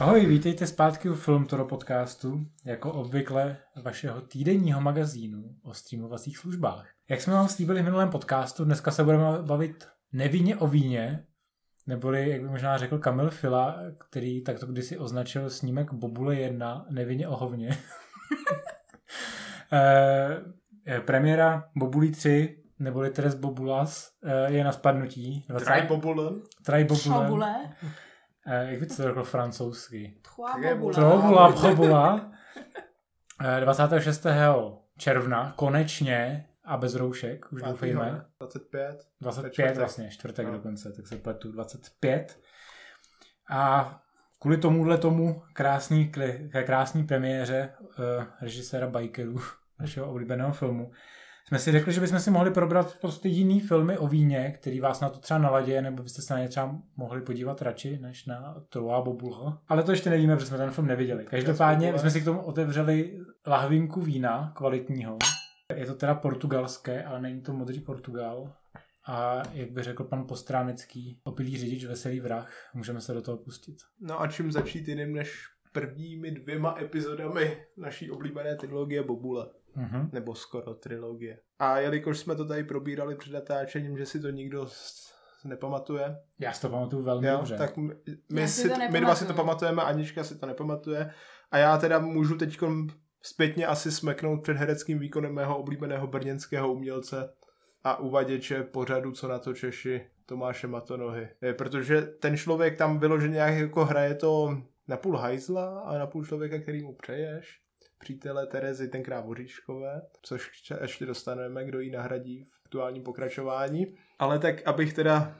Ahoj, vítejte zpátky u Filmtoro podcastu, jako obvykle vašeho týdenního magazínu o streamovacích službách. Jak jsme vám slíbili v minulém podcastu, dneska se budeme bavit nevinně o víně, neboli, jak by možná řekl Kamil Fila, který takto kdysi označil snímek Bobule 1 nevinně o hovně. e, premiéra Bobulí 3, neboli Teres Bobulas, e, je na spadnutí. 20... Traj Bobule. Traj Bobule. Eh, jak by to řekl francouzsky? Trois Trobula, bobula. 26. června, konečně, a bez roušek, už doufejme. 25. 25 vlastně, čtvrtek no. dokonce, tak se pletu, 25. A kvůli tomuhle tomu krásný, krásný premiéře uh, režiséra Bikerů, našeho oblíbeného filmu, jsme si řekli, že bychom si mohli probrat prostě jiný filmy o víně, který vás na to třeba naladí, nebo byste se na ně třeba mohli podívat radši, než na Troa Bobulho. Ale to ještě nevíme, protože jsme ten film neviděli. Každopádně jsme si k tomu otevřeli lahvinku vína kvalitního. Je to teda portugalské, ale není to modrý Portugal. A jak by řekl pan Postránecký, opilý řidič, veselý vrah, můžeme se do toho pustit. No a čím začít jiným než prvními dvěma epizodami naší oblíbené trilogie Bobule mm-hmm. nebo skoro trilogie. A jelikož jsme to tady probírali před natáčením, že si to nikdo nepamatuje. Já si to pamatuju velmi jo, dobře. Tak my, my, si, my dva si to pamatujeme, Anička si to nepamatuje. A já teda můžu teď zpětně asi smeknout před hereckým výkonem mého oblíbeného brněnského umělce a uvaděče pořadu Co na to Češi Tomáše Matonohy. Protože ten člověk tam vyloženě nějak jako hraje to na půl hajzla a na půl člověka, který mu přeješ přítele Terezy, tenkrát Voříškové, což ještě dostaneme, kdo ji nahradí v aktuálním pokračování. Ale tak, abych teda,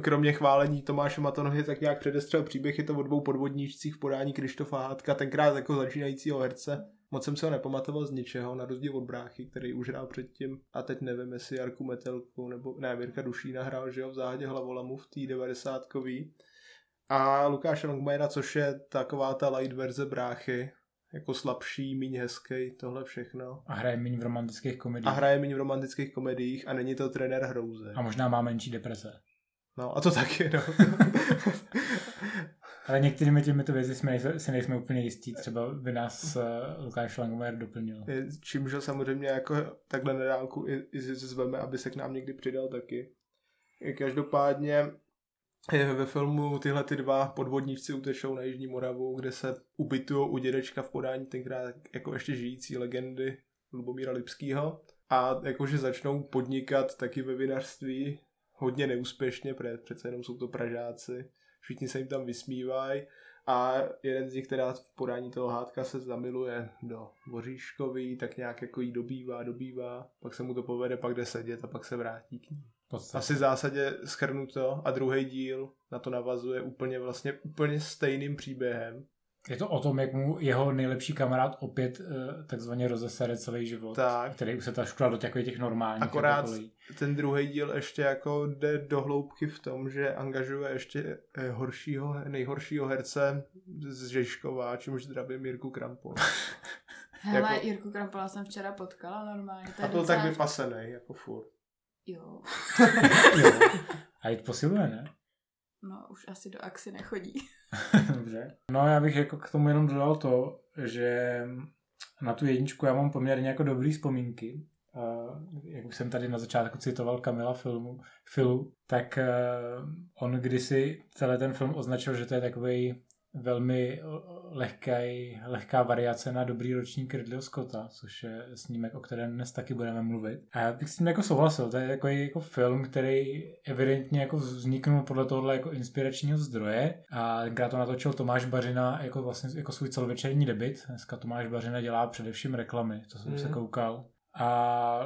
kromě chválení Tomáše Matonohy, tak nějak předestřel příběh, je to o dvou podvodníčcích v podání Krištofa Hádka, tenkrát jako začínajícího herce. Moc jsem se ho nepamatoval z ničeho, na rozdíl od bráchy, který už hrál předtím. A teď nevím, jestli Jarku Metelku nebo ne, Mirka Dušína hrál, že jo, v záhadě hlavolamu v té 90 A Lukáš Longmajera, což je taková ta light verze bráchy, jako slabší, míň hezký, tohle všechno. A hraje méně v romantických komediích. A hraje méně v romantických komediích a není to trenér hrouze. A možná má menší deprese. No a to taky, no. Ale některými těmito věci jsme, si nejsme úplně jistí, třeba by nás uh, Lukáš Langmajer doplnil. Čímž samozřejmě jako takhle na dálku i, i zveme, aby se k nám někdy přidal taky. Každopádně ve filmu tyhle ty dva podvodníci utečou na Jižní Moravu, kde se ubytují u dědečka v podání tenkrát jako ještě žijící legendy Lubomíra Lipského a jakože začnou podnikat taky ve vinařství hodně neúspěšně, protože přece jenom jsou to Pražáci, všichni se jim tam vysmívají a jeden z nich teda v podání toho hádka se zamiluje do Voříškový, tak nějak jako jí dobývá, dobývá, pak se mu to povede, pak jde sedět a pak se vrátí k ní. Podstatě. Asi v zásadě schrnuto a druhý díl na to navazuje úplně vlastně úplně stejným příběhem. Je to o tom, jak mu jeho nejlepší kamarád opět uh, takzvaně rozesere celý život, tak. který už se ta škola do těch, těch normálních. Akorát jakokolí. ten druhý díl ještě jako jde do hloubky v tom, že angažuje ještě eh, horšího, nejhoršího herce z Žeškova, čímž zdravím Jirku Krampol. Hele, jako... Jirku Krampola jsem včera potkala normálně. A to tak vypasený, jako furt. Jo. jo. A jít posiluje, ne? No, už asi do axi nechodí. Dobře. No, já bych jako k tomu jenom dodal to, že na tu jedničku já mám poměrně jako dobrý vzpomínky. Uh, jak už jsem tady na začátku citoval Kamila filmu, Filu, tak uh, on kdysi celý ten film označil, že to je takový velmi lehký, lehká variace na dobrý ročník Ridleyho Scotta, což je snímek, o kterém dnes taky budeme mluvit. A já bych s tím jako souhlasil, to je jako, jako film, který evidentně jako vzniknul podle tohohle jako inspiračního zdroje a tenkrát to natočil Tomáš Bařina jako vlastně jako svůj celovečerní debit. Dneska Tomáš Bařina dělá především reklamy, to jsem mm. se koukal. A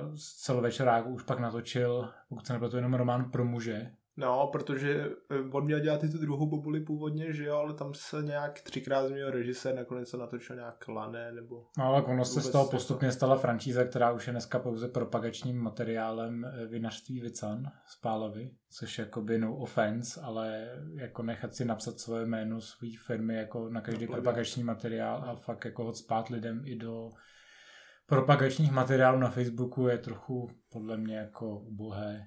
celovečeráku už pak natočil, pokud se nepletu, jenom román pro muže, No, protože eh, on měl dělat i tu druhou bobuli původně, že jo, ale tam se nějak třikrát změnil režisér, nakonec se natočil nějak lané, nebo... No, ale ono se z toho postupně stala franšíza, která už je dneska pouze propagačním materiálem eh, vinařství Vican z Pálovy, což je jakoby no offense, ale jako nechat si napsat svoje jméno své firmy jako na každý no, propagační materiál a fakt jako ho spát lidem i do propagačních materiálů na Facebooku je trochu podle mě jako ubohé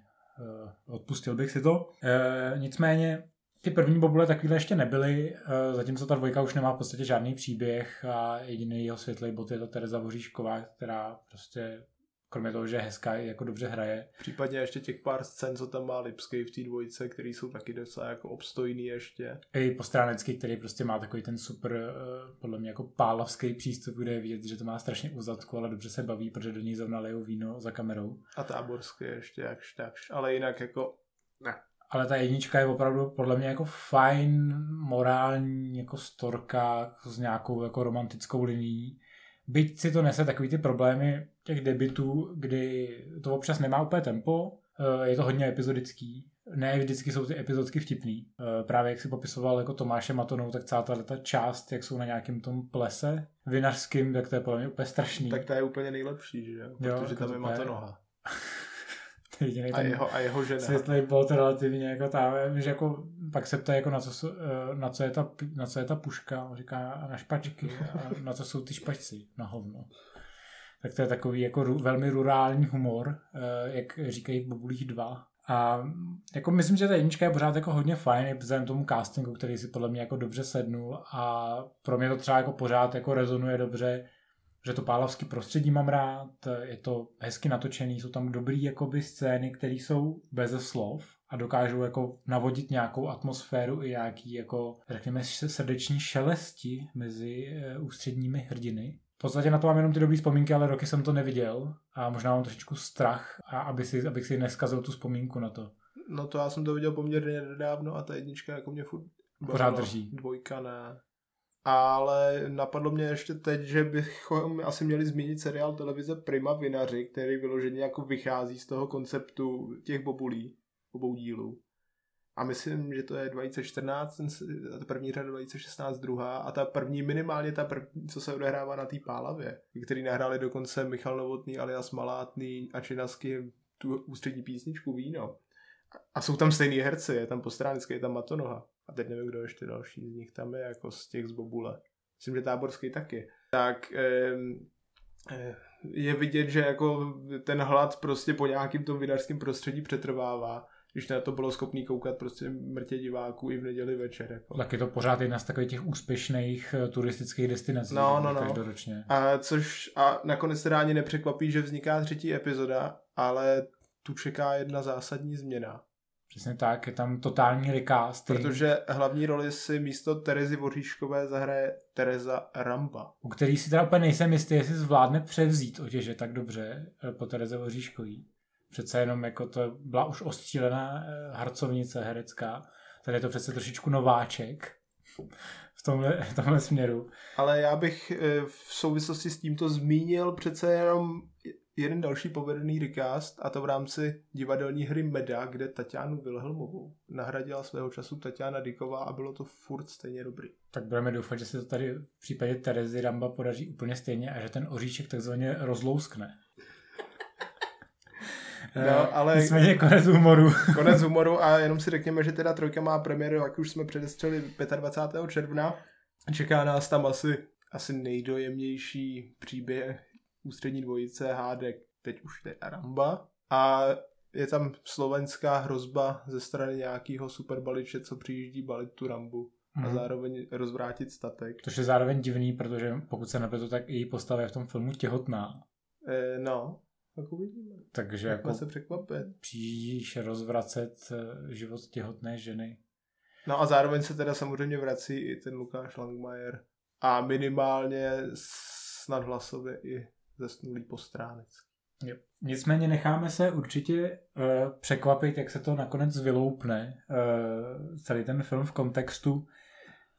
odpustil bych si to. E, nicméně ty první bobule takovýhle ještě nebyly, uh, zatímco ta dvojka už nemá v podstatě žádný příběh a jediný jeho světlý bod je to Tereza Voříšková, která prostě kromě toho, že hezká jako dobře hraje. Případně ještě těch pár scén, co tam má Lipsky v té dvojce, který jsou taky docela jako obstojný ještě. I postránecký, který prostě má takový ten super, eh, podle mě jako pálavský přístup, kde je vidět, že to má strašně uzadku, ale dobře se baví, protože do ní zrovna lejou víno za kamerou. A táborský ještě jakž takž, ale jinak jako ne. Ale ta jednička je opravdu podle mě jako fajn, morální, jako storka s nějakou jako romantickou linií byť si to nese takový ty problémy těch debitů, kdy to občas nemá úplně tempo, eh, je to hodně epizodický, ne vždycky jsou ty epizodky vtipný. Eh, právě jak si popisoval jako Tomáše Matonou, tak celá ta část, jak jsou na nějakém tom plese vinařským, tak to je podle mě úplně strašný. Tak to je úplně nejlepší, že jo? Protože jo, tam je Matonoha. jediný a jeho, a jeho žena. Světlý bod relativně jako tam, že jako pak se ptá jako na co, eh, na co, je, ta, na co je ta puška, on říká na špačky a na co jsou ty špačci, na hovno. Tak to je takový jako ru, velmi rurální humor, eh, jak říkají v Bobulích dva. A jako myslím, že ta jednička je pořád jako hodně fajn, vzhledem tomu castingu, který si podle mě jako dobře sednul a pro mě to třeba jako pořád jako rezonuje dobře že to pálavský prostředí mám rád, je to hezky natočený, jsou tam dobrý jakoby scény, které jsou bez slov a dokážou jako navodit nějakou atmosféru i nějaký jako, řekněme, srdeční šelesti mezi eh, ústředními hrdiny. V podstatě na to mám jenom ty dobré vzpomínky, ale roky jsem to neviděl a možná mám trošičku strach, a aby si, abych si neskazil tu vzpomínku na to. No to já jsem to viděl poměrně nedávno a ta jednička jako mě furt pořád drží. Dvojka ne ale napadlo mě ještě teď, že bychom asi měli zmínit seriál televize Prima Vinaři, který vyloženě jako vychází z toho konceptu těch bobulí, obou dílů. A myslím, že to je 2014, ten, první řada 2016, druhá a ta první, minimálně ta první, co se odehrává na té Pálavě, který nahráli dokonce Michal Novotný alias Malátný a Činasky tu ústřední písničku Víno. A jsou tam stejný herci, je tam Postránický, je tam Matonoha a teď nevím, kdo ještě další z nich tam je, jako z těch z Bobule. Myslím, že Táborský taky. Tak eh, je vidět, že jako ten hlad prostě po nějakým tom vinařském prostředí přetrvává když na to bylo schopný koukat prostě mrtě diváků i v neděli večer. Jako. Tak je to pořád jedna z takových těch úspěšných eh, turistických destinací no, no, no. každoročně. A, což a nakonec teda ani nepřekvapí, že vzniká třetí epizoda, ale tu čeká jedna zásadní změna. Přesně tak, je tam totální recast. Protože hlavní roli si místo Terezy Voříškové zahraje Tereza Ramba. U který si teda úplně nejsem jistý, jestli zvládne převzít otěže tak dobře eh, po Tereze Voříškový. Přece jenom jako to byla už ostřílená eh, harcovnice herecká. Tady je to přece trošičku nováček v tomhle, v tomhle směru. Ale já bych eh, v souvislosti s tímto zmínil přece jenom jeden další povedený recast a to v rámci divadelní hry Meda, kde Tatianu Wilhelmovou nahradila svého času Tatiana Diková a bylo to furt stejně dobrý. Tak budeme doufat, že se to tady v případě Terezy Ramba podaří úplně stejně a že ten oříšek takzvaně rozlouskne. No, ale... Nicméně konec humoru. konec humoru a jenom si řekněme, že teda trojka má premiéru, jak už jsme předestřeli 25. června. Čeká nás tam asi, asi nejdojemnější příběh ústřední dvojice Hádek, teď už je Aramba. A je tam slovenská hrozba ze strany nějakého superbaliče, co přijíždí balit tu Rambu a mm. zároveň rozvrátit statek. To je zároveň divný, protože pokud se nepletu, tak i postava je v tom filmu těhotná. E, no, tak uvidíme. Takže jako se překvapit. přijíždíš rozvracet eh, život těhotné ženy. No a zároveň se teda samozřejmě vrací i ten Lukáš Langmajer. A minimálně snad hlasově i zesnulý postránec. Yep. Nicméně necháme se určitě uh, překvapit, jak se to nakonec vyloupne. Uh, celý ten film v kontextu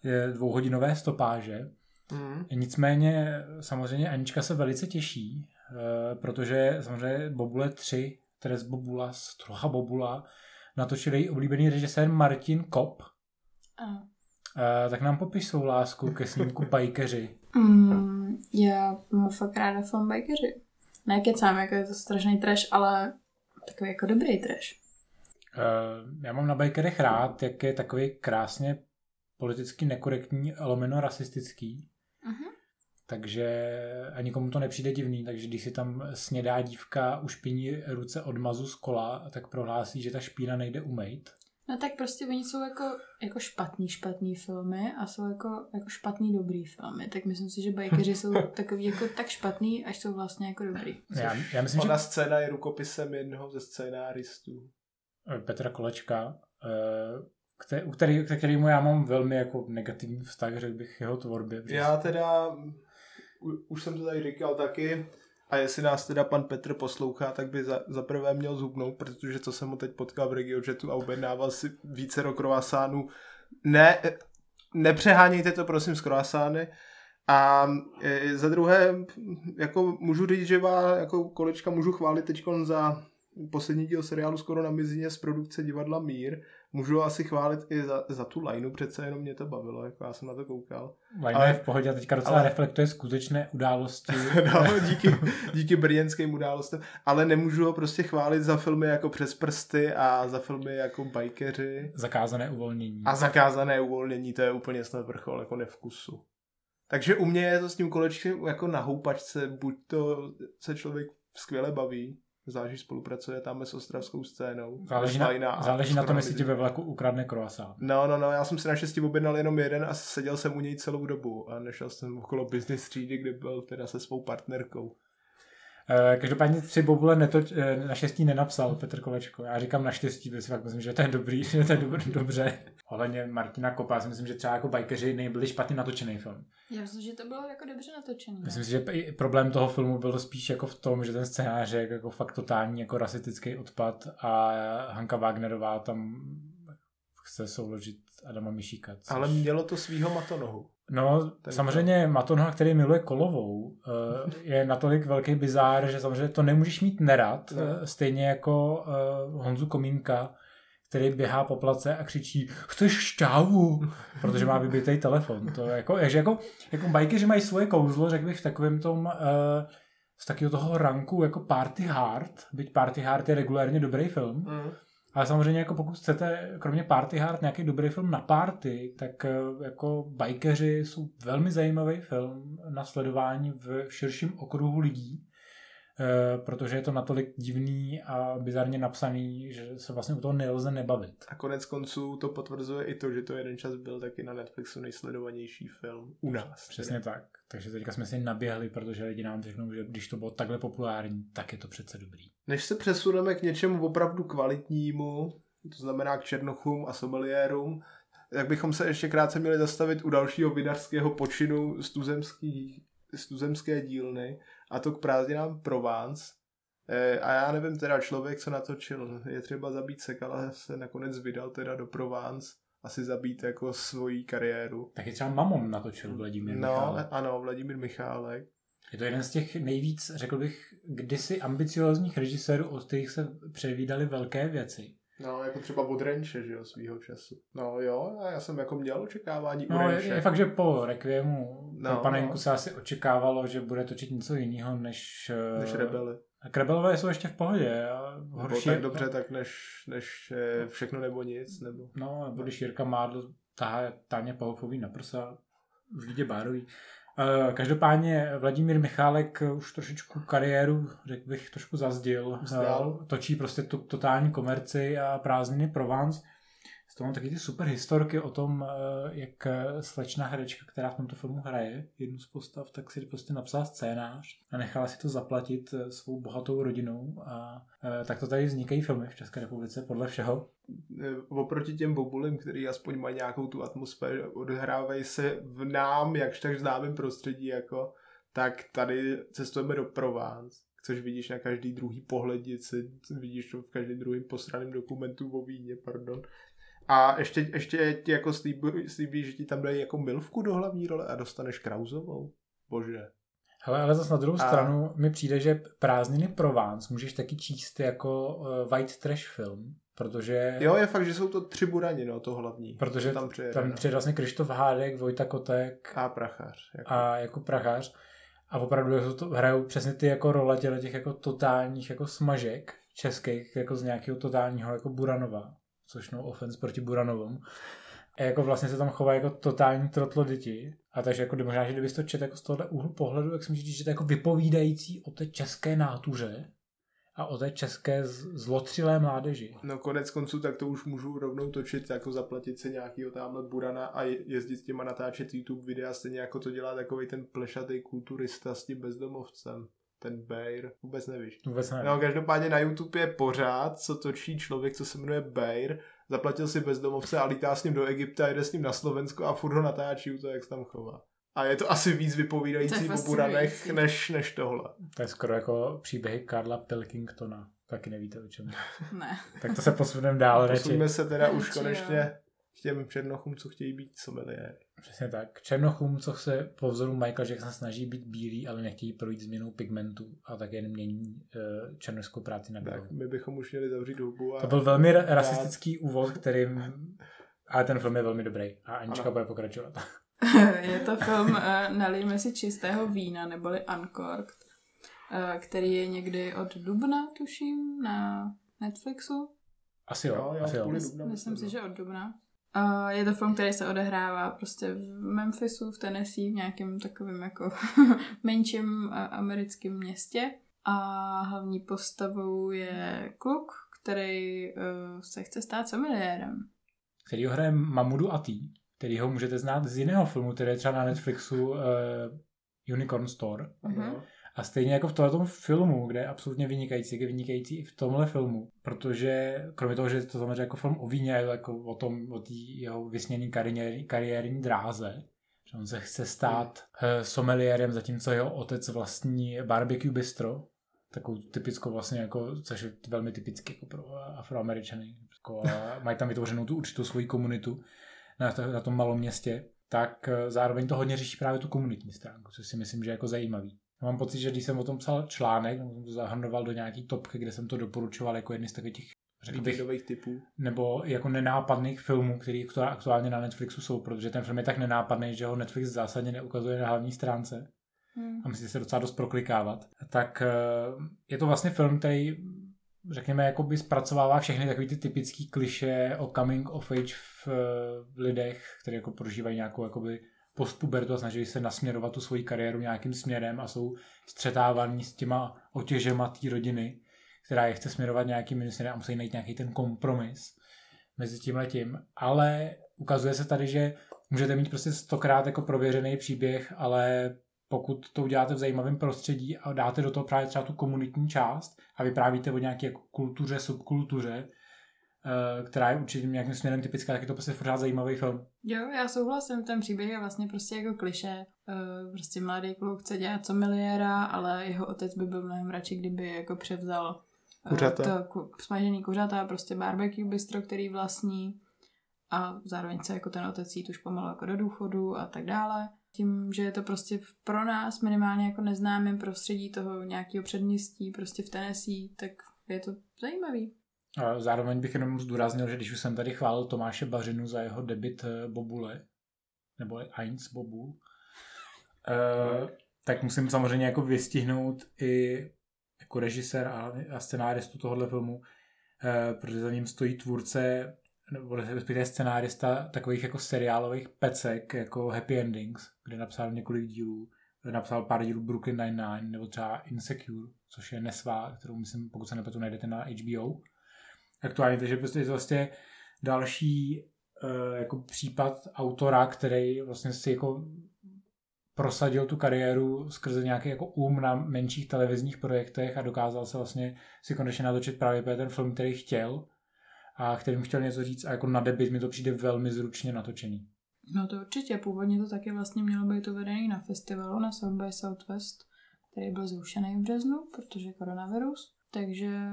je dvouhodinové stopáže. Mm. Nicméně samozřejmě Anička se velice těší, uh, protože samozřejmě Bobule 3, z Bobula, trocha Bobula, natočil její oblíbený režisér Martin Kop. Uh. Uh, tak nám popiš svou lásku ke snímku Bajkeři. Mm, já mám fakt ráda film bikeři. Ne kecám, jako je to strašný trash, ale takový jako dobrý trash. Uh, já mám na bikerech rád, jak je takový krásně politicky nekorektní, lomeno rasistický. Uh-huh. Takže a nikomu to nepřijde divný, takže když si tam snědá dívka ušpiní ruce od mazu z kola, tak prohlásí, že ta špína nejde umejt. No tak prostě oni jsou jako, jako špatný, špatný filmy a jsou jako, jako špatný, dobrý filmy. Tak myslím si, že bajkeři jsou takový jako tak špatný, až jsou vlastně jako dobrý. Já, já myslím, Ona že... scéna je rukopisem jednoho ze scénáristů. Petra Kolečka, eh, u který, kterýmu já mám velmi jako negativní vztah, řekl bych jeho tvorbě. Já teda, už jsem to tady říkal taky, a jestli nás teda pan Petr poslouchá, tak by za, za prvé měl zhubnout, protože co jsem mu teď potkal v RegioJetu a objednával si více kroasánů. Ne, nepřehánějte to prosím z kroasány. A e, za druhé, jako můžu říct, že vás jako kolečka můžu chválit teď za poslední díl seriálu skoro na mizině z produkce divadla Mír. Můžu asi chválit i za, za tu lineu, přece jenom mě to bavilo, jako já jsem na to koukal. Line ale, je v pohodě a teďka docela ale, reflektuje skutečné události. no, díky, díky brněnským událostem, ale nemůžu ho prostě chválit za filmy jako Přes prsty a za filmy jako Bajkeři. Zakázané uvolnění. A zakázané uvolnění, to je úplně snad vrchol jako nevkusu. Takže u mě je to s tím kolečkem jako na houpačce, buď to se člověk skvěle baví, záleží spolupracuje tam s ostravskou scénou. Záleží na, záleží na tom, jestli ti ve vlaku ukradne croissant. No, no, no, já jsem si naštěstí objednal jenom jeden a seděl jsem u něj celou dobu a nešel jsem okolo business třídy, kde byl teda se svou partnerkou. Eh, každopádně tři bobule netoč, eh, naštěstí nenapsal Petr Kolečko. Já říkám naštěstí, protože si fakt myslím, že to je dobrý, že to je dobře. dobře. Ohledně Martina Kopa, já si myslím, že třeba jako bajkeři nebyli špatně natočený film. Já myslím, že to bylo jako dobře natočený. Myslím si, že problém toho filmu byl spíš jako v tom, že ten scénář je jako fakt totální jako rasistický odpad a Hanka Wagnerová tam chce souložit Adama Mišíka. Což... Ale mělo to svýho matonohu. No, Ten samozřejmě to... Matonoha, který miluje kolovou, eh, je natolik velký bizár, že samozřejmě to nemůžeš mít nerad, no. stejně jako eh, Honzu Komínka, který běhá po place a křičí, chceš šťávu, protože má vybitý telefon. To je jako, že jako, jako bajkeři mají svoje kouzlo, řekl bych v takovém tom, z takového toho ranku jako Party Hard, byť Party Hard je regulárně dobrý film, mm. Ale samozřejmě jako pokud chcete, kromě Party Hard, nějaký dobrý film na party, tak uh, jako bajkeři jsou velmi zajímavý film na sledování v širším okruhu lidí Eh, protože je to natolik divný a bizarně napsaný, že se vlastně u toho nelze nebavit. A konec konců to potvrzuje i to, že to jeden čas byl taky na Netflixu nejsledovanější film u nás. Přesně tak. Takže teďka jsme si naběhli, protože lidi nám řeknou, že když to bylo takhle populární, tak je to přece dobrý. Než se přesuneme k něčemu opravdu kvalitnímu, to znamená k černochům a someliérům, tak bychom se ještě krátce měli zastavit u dalšího vinařského počinu z tuzemských z tuzemské dílny a to k prázdninám Provence. E, a já nevím teda člověk, co natočil. Je třeba zabít Sekala, se nakonec vydal teda do Provence asi zabít jako svoji kariéru. Tak je třeba Mamon natočil Vladimír no, Michálek. ano, Vladimír Michálek. Je to jeden z těch nejvíc, řekl bych, kdysi ambiciozních režisérů, od kterých se převídali velké věci. No, jako třeba od Renče, že jo, svýho času. No jo, a já jsem jako měl očekávání no, u. Je, je fakt, že po Requiemu, no, po panenku no. se asi očekávalo, že bude točit něco jiného než... Než Rebely. A Rebelové jsou ještě v pohodě. Horší, tak dobře, tak než, než všechno nebo nic. Nebo... No, nebo když Jirka Mádl tahá Táně Paufový na prsa, v Lidě Bárový. Eh, každopádně Vladimír Michálek už trošičku kariéru, řekl bych, trošku zazdil. Eh, točí prostě tu totální komerci a prázdniny Provence. S tom taky ty super historky o tom, eh, jak slečná herečka, která v tomto filmu hraje jednu z postav, tak si prostě napsala scénář a nechala si to zaplatit svou bohatou rodinou a tak to tady vznikají filmy v České republice podle všeho. Eh, oproti těm bobulím, který aspoň mají nějakou tu atmosféru, odehrávají se v nám, jakž tak známém prostředí, jako, tak tady cestujeme do Provence, což vidíš na každý druhý pohlednici, vidíš to v každém druhém posraném dokumentu o víně, pardon. A ještě, ještě ti jako slíbí, slíbí, že ti tam dají jako milvku do hlavní role a dostaneš Krauzovou. Bože. Hele, ale zase na druhou a... stranu mi přijde, že prázdniny Provence můžeš taky číst jako uh, white trash film, Protože... Jo, je fakt, že jsou to tři burani, no, to hlavní. Protože tam přijede, tam no. přijede vlastně Krištof Hádek, Vojta Kotek. A Prachař. Jako. A jako Prachař. A opravdu to, hrajou přesně ty jako role těch jako totálních jako smažek českých, jako z nějakého totálního jako Buranova. Což no offense proti Buranovom. A jako vlastně se tam chová jako totální trotlo děti. A takže jako možná, že kdybys to čet jako z tohohle úhlu pohledu, jak si myslíš, že to jako vypovídající o té české nátuře, a o té české zlotřilé mládeži. No konec konců, tak to už můžu rovnou točit, jako zaplatit se nějakýho tamhle burana a jezdit s těma natáčet YouTube videa, stejně jako to dělá takový ten plešatý kulturista s tím bezdomovcem ten Bayer, vůbec nevíš. Vůbec nevím. No, každopádně na YouTube je pořád, co točí člověk, co se jmenuje Bayer, zaplatil si bezdomovce a lítá s ním do Egypta, jede s ním na Slovensko a furt ho natáčí to, jak se tam chová. A je to asi víc vypovídající o Buranech, než, než tohle. To je skoro jako příběhy Karla Pilkingtona. Taky nevíte o čem. Ne. tak to se posuneme dál. Posuneme se teda už konečně těm černochům, co chtějí být sommeliéry. Přesně tak. Černochům, co se po vzoru Michael Jackson snaží být bílí, ale nechtějí projít změnou pigmentu a tak jen mění uh, černožskou práci na bílou. Tak my bychom už měli zavřít hubu. A... To byl velmi rasistický úvod, kterým... Ale ten film je velmi dobrý a Anička ano. bude pokračovat. je to film uh, Nalijme si čistého vína, neboli Uncorked, uh, který je někdy od dubna, tuším, na Netflixu. Asi jo, jo, asi jo. Dubna, Myslím si, že od dubna. Uh, je to film, který se odehrává prostě v Memphisu, v Tennessee, v nějakém takovém jako menším americkém městě. A hlavní postavou je kluk, který uh, se chce stát sommeliérem. Který ho hraje Mamudu Ati který ho můžete znát z jiného filmu, který je třeba na Netflixu uh, Unicorn Store. Uh-huh. A stejně jako v tomhle filmu, kde je absolutně vynikající, je vynikající i v tomhle filmu, protože kromě toho, že to samozřejmě jako film o víně, jako o tom, o té jeho vysněné kariér, kariérní dráze, že on se chce stát uh, sommeliérem, zatímco jeho otec vlastní barbecue bistro, takovou typickou vlastně jako, což je velmi typicky jako pro afroameričany. Jako, mají tam vytvořenou tu určitou svoji komunitu na, na tom malom městě, tak eh, zároveň to hodně řeší právě tu komunitní stránku, což si myslím, že je jako zajímavý. Já mám pocit, že když jsem o tom psal článek, jsem to zahrnoval do nějaký topky, kde jsem to doporučoval jako jedny z takových těch řekl bych, typů. Nebo jako nenápadných filmů, které aktuálně na Netflixu jsou, protože ten film je tak nenápadný, že ho Netflix zásadně neukazuje na hlavní stránce. Hmm. A musí se docela dost proklikávat. Tak eh, je to vlastně film, který řekněme, jakoby zpracovává všechny takové ty typické kliše o coming of age v, v lidech, kteří jako prožívají nějakou jakoby postpubertu a snaží se nasměrovat tu svoji kariéru nějakým směrem a jsou střetávaní s těma otěžema té rodiny, která je chce směrovat nějakým směrem a musí najít nějaký ten kompromis mezi tím letím. Ale ukazuje se tady, že můžete mít prostě stokrát jako prověřený příběh, ale pokud to uděláte v zajímavém prostředí a dáte do toho právě třeba tu komunitní část a vyprávíte o nějaké jako kultuře, subkultuře, která je určitě nějakým směrem typická, tak je to prostě pořád zajímavý film. Jo, já souhlasím, ten příběh je vlastně prostě jako kliše. Eh, prostě mladý kluk chce dělat co miliéra, ale jeho otec by byl mnohem radši, kdyby jako převzal eh, kuřata. to smažený kuřata, prostě barbecue bistro, který vlastní a zároveň se jako ten otec jít už pomalu jako do důchodu a tak dále tím, že je to prostě pro nás minimálně jako neznámým prostředí toho nějakého předměstí, prostě v Tennessee, tak je to zajímavý. Zároveň bych jenom zdůraznil, že když už jsem tady chválil Tomáše Bařinu za jeho debit eh, Bobule, nebo Eins Bobu, eh, tak musím samozřejmě jako vystihnout i jako režisér a, a scenáristu tohohle filmu, eh, protože za ním stojí tvůrce nebo respektive scenárista takových jako seriálových pecek, jako Happy Endings, kde napsal několik dílů. Napsal pár dílů Brooklyn Nine-Nine, nebo třeba Insecure, což je nesvá, kterou myslím, pokud se nepletu, najdete na HBO. Aktuálně, takže prostě je to vlastně další uh, jako případ autora, který vlastně si jako prosadil tu kariéru skrze nějaký jako um na menších televizních projektech a dokázal se vlastně si konečně natočit právě ten film, který chtěl a kterým chtěl něco říct a jako na debit mi to přijde velmi zručně natočený. No to určitě, původně to taky vlastně mělo být uvedený na festivalu na South by Southwest, který byl zrušený v březnu, protože koronavirus, takže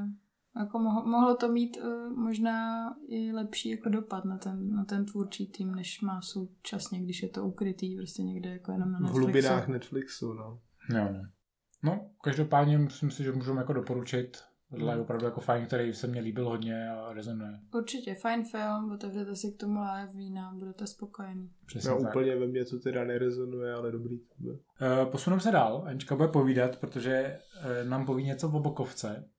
jako mohlo, mohlo to mít uh, možná i lepší jako dopad na ten, na ten tvůrčí tým, než má současně, když je to ukrytý prostě někde jako jenom na Netflixu. V hlubinách Netflixu, no. No, no. No, každopádně myslím si, že můžeme jako doporučit Tohle je opravdu jako fajn, který se mně líbil hodně a rezonuje. Určitě, fajn film, otevřete si k tomu live vína, budete spokojení. Přesně no, tak. úplně ve mně to teda nerezonuje, ale dobrý. Uh, posuneme se dál, Anička bude povídat, protože uh, nám poví něco o Bokovce,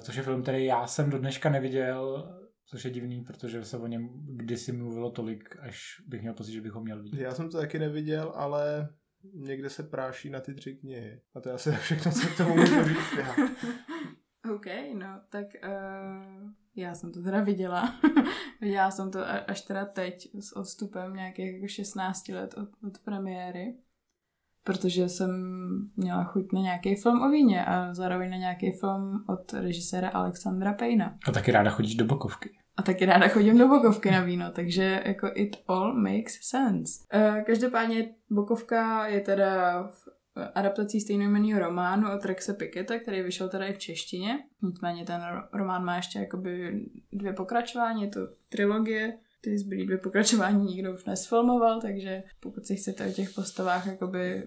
což je film, který já jsem do dneška neviděl, což je divný, protože se o něm kdysi mluvilo tolik, až bych měl pocit, že bych ho měl vidět. Já jsem to taky neviděl, ale někde se práší na ty tři knihy. A to je asi všechno, co k tomu můžu říct. Já. OK, no, tak uh, já jsem to teda viděla. viděla jsem to až teda teď s odstupem nějakých jako 16 let od, od premiéry. Protože jsem měla chuť na nějaký film o víně a zároveň na nějaký film od režiséra Alexandra Pejna. A taky ráda chodíš do bokovky. A taky ráda chodím do Bokovky na víno, takže jako it all makes sense. Uh, každopádně Bokovka je teda v adaptací stejnojmenného románu od Rexe Piketa, který vyšel teda i v češtině. Nicméně ten román má ještě jakoby dvě pokračování, je to trilogie, ty zbylý dvě pokračování nikdo už nesfilmoval, takže pokud si chcete o těch postavách jakoby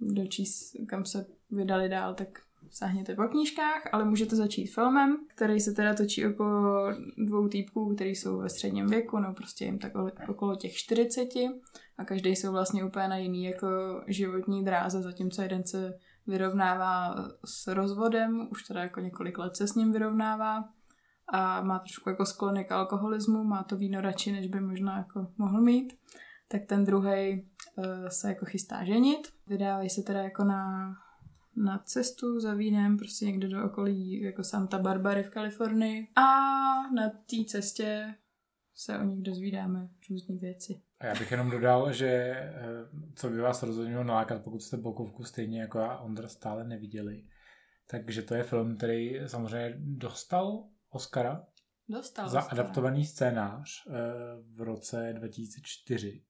dočíst, kam se vydali dál, tak sáhněte po knížkách, ale můžete začít filmem, který se teda točí okolo dvou týpků, který jsou ve středním věku, no prostě jim tak okolo těch 40 a každý jsou vlastně úplně na jiný jako životní dráze, zatímco jeden se vyrovnává s rozvodem, už teda jako několik let se s ním vyrovnává a má trošku jako sklony k alkoholismu, má to víno radši, než by možná jako mohl mít, tak ten druhý uh, se jako chystá ženit. Vydávají se teda jako na na cestu za vínem, prostě někde do okolí jako Santa Barbary v Kalifornii a na té cestě se o nich dozvídáme různé věci. A já bych jenom dodal, že eh, co by vás rozhodně mělo nalákat, pokud jste Bokovku stejně jako já Ondra stále neviděli, takže to je film, který samozřejmě dostal Oscara dostal za Oscara. adaptovaný scénář eh, v roce 2004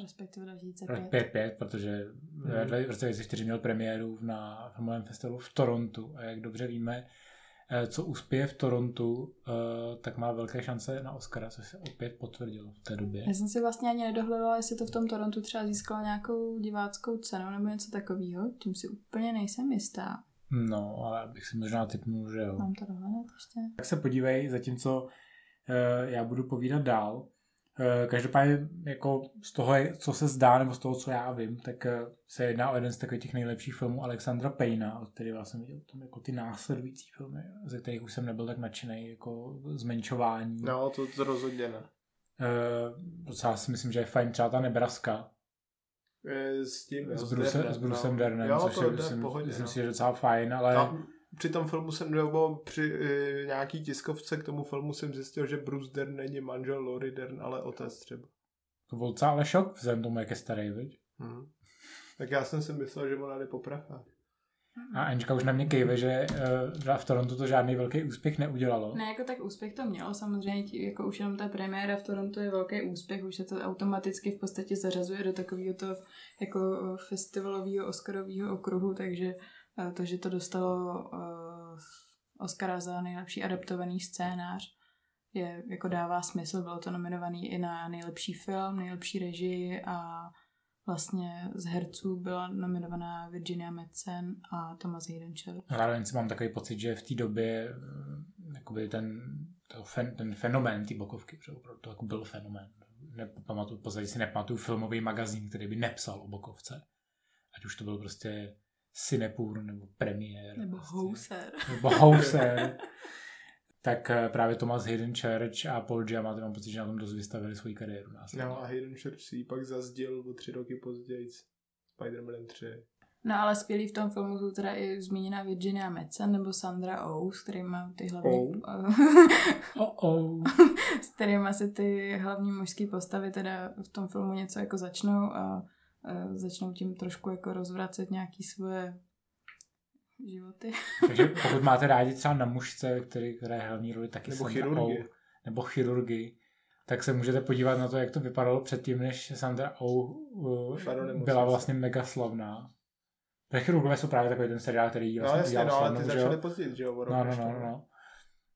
respektive 2005. 5, 5, protože mm. v roce 2004 měl premiéru na filmovém festivalu v Torontu a jak dobře víme, eh, co uspěje v Torontu, eh, tak má velké šance na Oscara, což se opět potvrdilo v té době. Já jsem si vlastně ani nedohledala, jestli to v tom Torontu třeba získalo nějakou diváckou cenu nebo něco takového, tím si úplně nejsem jistá. No, ale bych si možná typnul, že jo. Mám to dohledat ještě. Tak se podívej, zatímco uh, já budu povídat dál, Eh, každopádně jako z toho, co se zdá, nebo z toho, co já vím, tak eh, se jedná o jeden z takových těch nejlepších filmů Alexandra Payna, od kterého jsem viděl tam jako ty následující filmy, ze kterých už jsem nebyl tak nadšený, jako zmenšování. No, to, to rozhodně ne. Uh, docela si myslím, že je fajn třeba ta Nebraska. S tím, s, Bruce, s Brucem no. Dernem, jo, což to je, myslím, pohodě, myslím no. si, že je docela fajn, ale... A při tom filmu jsem, nebo při e, nějaký tiskovce k tomu filmu jsem zjistil, že Bruce Dern není manžel Lori Dern, ale otec třeba. To byl docela ale šok vzhledem tomu, jak je starý, viď? Hmm. Tak já jsem si myslel, že ona jde po prachách. A Ančka už na mě kejve, že uh, v Torontu to žádný velký úspěch neudělalo. Ne, jako tak úspěch to mělo, samozřejmě, jako už jenom ta premiéra v Torontu je velký úspěch, už se to automaticky v podstatě zařazuje do takového to jako festivalového Oscarového okruhu, takže uh, to, že to dostalo Oscara za nejlepší adaptovaný scénář, je, jako dává smysl, bylo to nominovaný i na nejlepší film, nejlepší režii a vlastně z herců byla nominovaná Virginia Madsen a Thomas Hayden Church. Zároveň si mám takový pocit, že v té době eh, jakoby ten, to fen, ten fenomén té bokovky, že opravdu to jako byl fenomén. Nepamatuju, pozadí si nepamatuju filmový magazín, který by nepsal o bokovce. Ať už to byl prostě Cinepur nebo Premiér. Nebo prostě. Houser. Nebo Houser. tak eh, právě Thomas Hayden Church a Paul Giamatti mám pocit, že na tom dost vystavili svoji kariéru. Následně. No a Hayden Church si ji pak zazděl o tři roky později Spider-Man 3. No ale skvělý v tom filmu jsou teda i zmíněná Virginia Madsen nebo Sandra Oh, s kterýma ty hlavní... Oh. oh, oh. s kterýma se ty hlavní mužské postavy teda v tom filmu něco jako začnou a, a začnou tím trošku jako rozvracet nějaký svoje životy. Takže pokud máte rádi třeba na mužce, který hraje hlavní roli, taky nebo Sandra chirurgii. Oh, nebo chirurgii, tak se můžete podívat na to, jak to vypadalo předtím, než Sandra Oh uh, byla vlastně mega slavná. Chirurgové jsou právě takový ten seriál, který vlastně no, jasně, no, ale ty začaly později, že jo? No, no, no, no.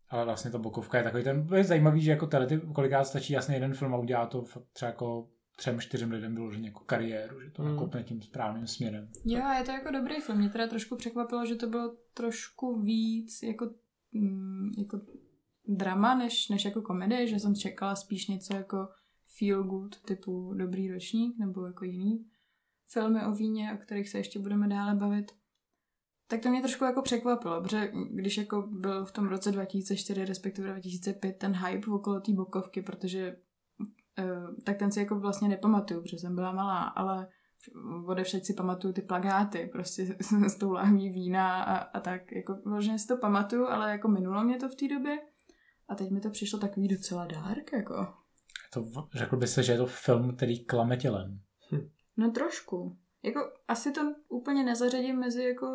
Ale vlastně to Bokovka je takový ten, je zajímavý, že jako telety, kolikrát stačí jasně jeden film a udělá to třeba jako třem, čtyřem lidem vyloženě jako kariéru, že to hmm. nakopne tím správným směrem. Jo, je to jako dobrý film. Mě teda trošku překvapilo, že to bylo trošku víc jako, mm, jako drama, než, než jako komedie, že jsem čekala spíš něco jako feel good, typu Dobrý ročník, nebo jako jiný filmy o víně, o kterých se ještě budeme dále bavit. Tak to mě trošku jako překvapilo, protože když jako byl v tom roce 2004, respektive 2005 ten hype okolo té bokovky, protože tak ten si jako vlastně nepamatuju, protože jsem byla malá, ale ode všech si pamatuju ty plagáty, prostě s tou lahví vína a, a tak, jako možná si to pamatuju, ale jako minulo mě to v té době a teď mi to přišlo takový docela dark, jako. To, řekl by se, že je to film, který klame tělem. Hm. No trošku. Jako asi to úplně nezařadím mezi jako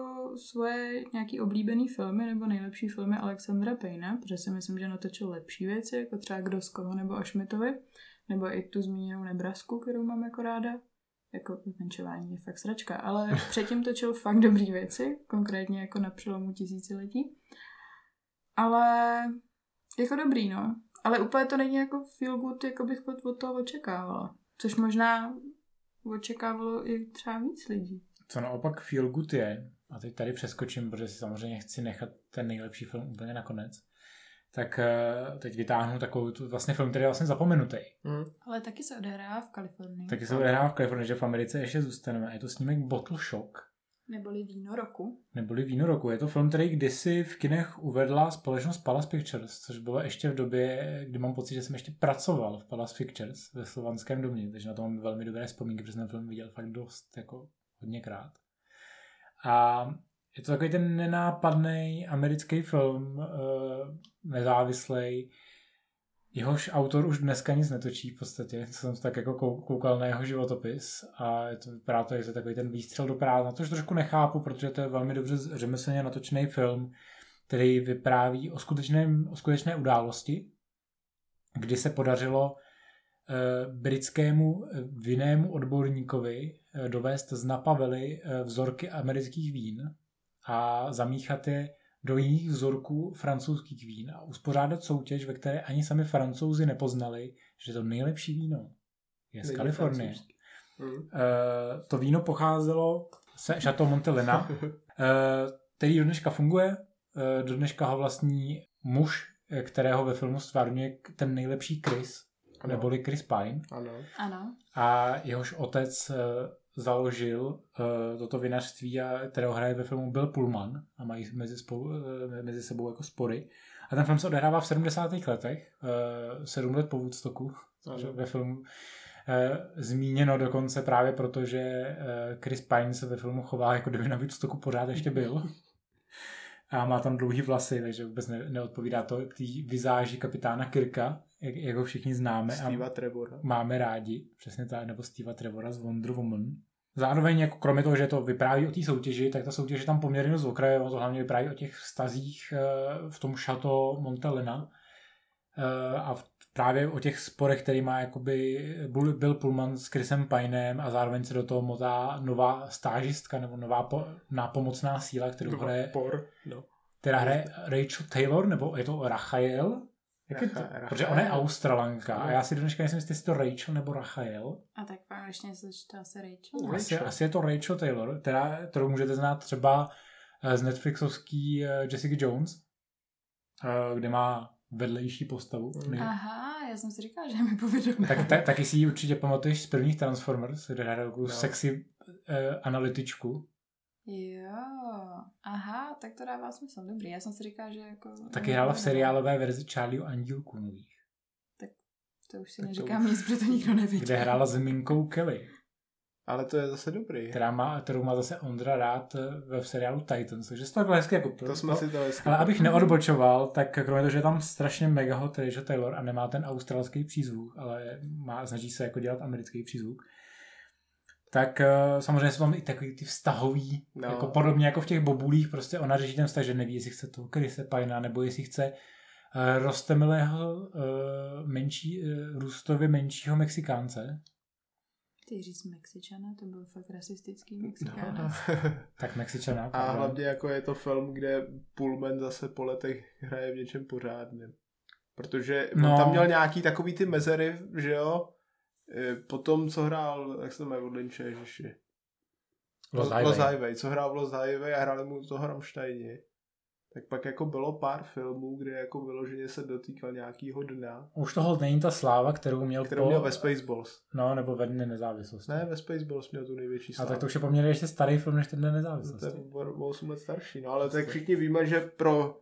svoje nějaký oblíbený filmy nebo nejlepší filmy Alexandra Payne, protože si myslím, že natočil lepší věci, jako třeba Kdo z koho nebo Ašmitovi, nebo i tu zmíněnou Nebrasku, kterou mám jako ráda. Jako zmenšování je fakt sračka, ale předtím točil fakt dobrý věci, konkrétně jako na přelomu tisíciletí. Ale jako dobrý, no. Ale úplně to není jako feel good, jako bych od toho očekávala. Což možná očekávalo i třeba víc lidí. Co naopak feel good je, a teď tady přeskočím, protože si samozřejmě chci nechat ten nejlepší film úplně nakonec, tak uh, teď vytáhnu takovou tu, vlastně film, který je vlastně zapomenutý. Mm. Ale taky se odehrává v Kalifornii. Taky se odehrává v Kalifornii, že v Americe ještě zůstaneme. Je to snímek Bottle Shock. Neboli Víno roku. Neboli Víno roku. Je to film, který kdysi v kinech uvedla společnost Palace Pictures, což bylo ještě v době, kdy mám pocit, že jsem ještě pracoval v Palace Pictures ve Slovanském domě, takže na to mám velmi dobré vzpomínky, protože jsem film viděl fakt dost, jako hodněkrát. A je to takový ten nenápadný americký film, uh, nezávislý. Jehož autor už dneska nic netočí v podstatě, co jsem tak jako koukal na jeho životopis. A je to, vypadá to, je to takový ten výstřel do prázdna, což trošku nechápu, protože to je velmi dobře řemeslně natočený film, který vypráví o, skutečném, o skutečné události, kdy se podařilo uh, britskému eh, vinnému odborníkovi dovést z Napavely vzorky amerických vín a zamíchat je do jiných vzorků francouzských vín a uspořádat soutěž, ve které ani sami francouzi nepoznali, že to nejlepší víno je z Kalifornie. Mm. Uh, to víno pocházelo se Chateau Montelena, uh, který do dneška funguje. Uh, do dneška ho vlastní muž, kterého ve filmu stvárňuje ten nejlepší Chris, ano. neboli Chris Pine. Ano. ano. A jehož otec založil uh, toto vinařství, a, kterého hraje ve filmu Bill Pullman a mají mezi, spolu, uh, mezi sebou jako spory. A ten film se odehrává v 70. letech, uh, sedm let po Woodstocku, ve filmu uh, zmíněno dokonce právě proto, že uh, Chris Pine se ve filmu chová jako kdyby na Woodstocku pořád ještě byl. A má tam dlouhý vlasy, takže vůbec ne, neodpovídá to k té vizáži kapitána Kirka, jak, jak ho všichni známe. Steva Trevora. Máme rádi, přesně tak, nebo Steva Trevora z Wonder Woman. Zároveň, jako kromě toho, že to vypráví o té soutěži, tak ta soutěž je tam poměrně z okraje, to hlavně vypráví o těch vztazích eh, v tom šato Montelena eh, a právě o těch sporech, který má jakoby Bill Pullman s Chrisem Pinem a zároveň se do toho motá nová stážistka nebo nová po, nápomocná síla, kterou hraje, por, no. která hraje Rachel Taylor, nebo je to Rachael, jak je to? Racha, Protože ona je Australanka a já si do dneška nejsem jestli je to Rachel nebo Rachael. A tak v angličtině se čte asi Rachel. Uh, asi, asi je to Rachel Taylor, která, kterou můžete znát třeba eh, z Netflixovský eh, Jessica Jones, eh, kde má vedlejší postavu. Mm. Aha, já jsem si říkala, že mi povedou. Tak, tak, taky si ji určitě pamatuješ z prvních Transformers, kde hraje no. sexy uh, analytičku. Jo, aha, tak to dává smysl, dobrý. Já jsem si říkala, že jako... Taky hrála v seriálové verzi Charlie Andílku nových. Tak to už si tak neříkám nic, protože to nikdo nevidí. Kde hrála s Minkou Kelly. Ale to je zase dobrý. Která má, kterou má zase Ondra rád eh, ve seriálu Titans, takže to takhle hezky jako to jsme si to hezky Ale abych neodbočoval, tak kromě toho, že je tam strašně mega hot Taylor a nemá ten australský přízvuk, ale má, snaží se jako dělat americký přízvuk, tak uh, samozřejmě jsou tam i takový ty vztahový, no. jako podobně jako v těch bobulích, prostě ona řeší ten vztah, že neví, jestli chce toho Krise Pajna, nebo jestli chce uh, rostemilého uh, menší, uh, růstově menšího Mexikánce. Ty říct Mexičana, to byl fakt rasistický Mexikán. No. tak Mexičana. A hlavně jako je to film, kde Pullman zase po letech hraje v něčem pořádném. Protože no. tam měl nějaký takový ty mezery, že jo, Potom, co hrál, jak se to jmenuje od Lynche, ježiši. Lost Highway. Co hrál v Lost Highway a hráli mu toho Rammsteini. Tak pak jako bylo pár filmů, kde jako vyloženě se dotýkal nějakýho dna. Už toho není ta sláva, kterou měl kterou po... měl ve Spaceballs. No, nebo ve Dne nezávislosti. Ne, ve Spaceballs měl tu největší slávu. A tak to už je poměrně ještě starý film, než ten Dne nezávislosti. No, to je o 8 let starší, no ale tak všichni víme, že pro